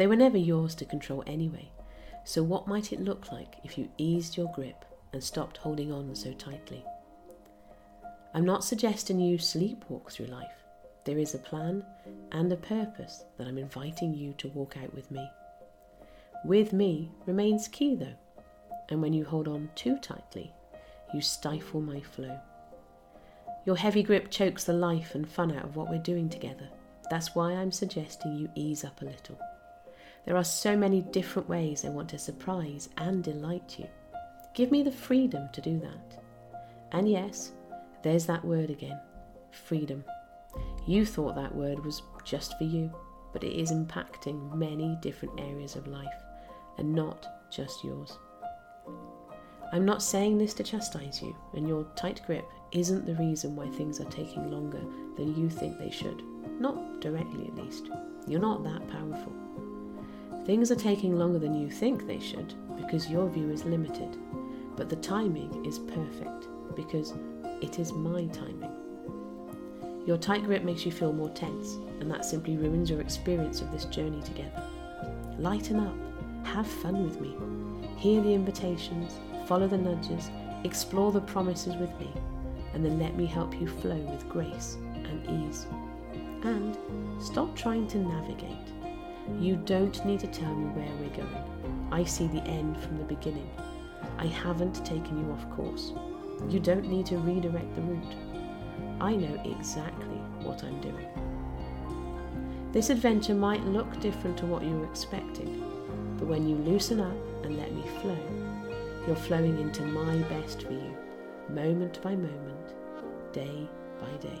They were never yours to control anyway, so what might it look like if you eased your grip and stopped holding on so tightly? I'm not suggesting you sleepwalk through life. There is a plan and a purpose that I'm inviting you to walk out with me. With me remains key though, and when you hold on too tightly, you stifle my flow. Your heavy grip chokes the life and fun out of what we're doing together. That's why I'm suggesting you ease up a little. There are so many different ways I want to surprise and delight you. Give me the freedom to do that. And yes, there's that word again freedom. You thought that word was just for you, but it is impacting many different areas of life and not just yours. I'm not saying this to chastise you, and your tight grip isn't the reason why things are taking longer than you think they should. Not directly, at least. You're not that powerful. Things are taking longer than you think they should because your view is limited, but the timing is perfect because it is my timing. Your tight grip makes you feel more tense, and that simply ruins your experience of this journey together. Lighten up, have fun with me, hear the invitations, follow the nudges, explore the promises with me, and then let me help you flow with grace and ease. And stop trying to navigate you don't need to tell me where we're going. I see the end from the beginning. I haven't taken you off course. You don't need to redirect the route. I know exactly what I'm doing. This adventure might look different to what you were expecting, but when you loosen up and let me flow, you're flowing into my best for you, moment by moment, day by day.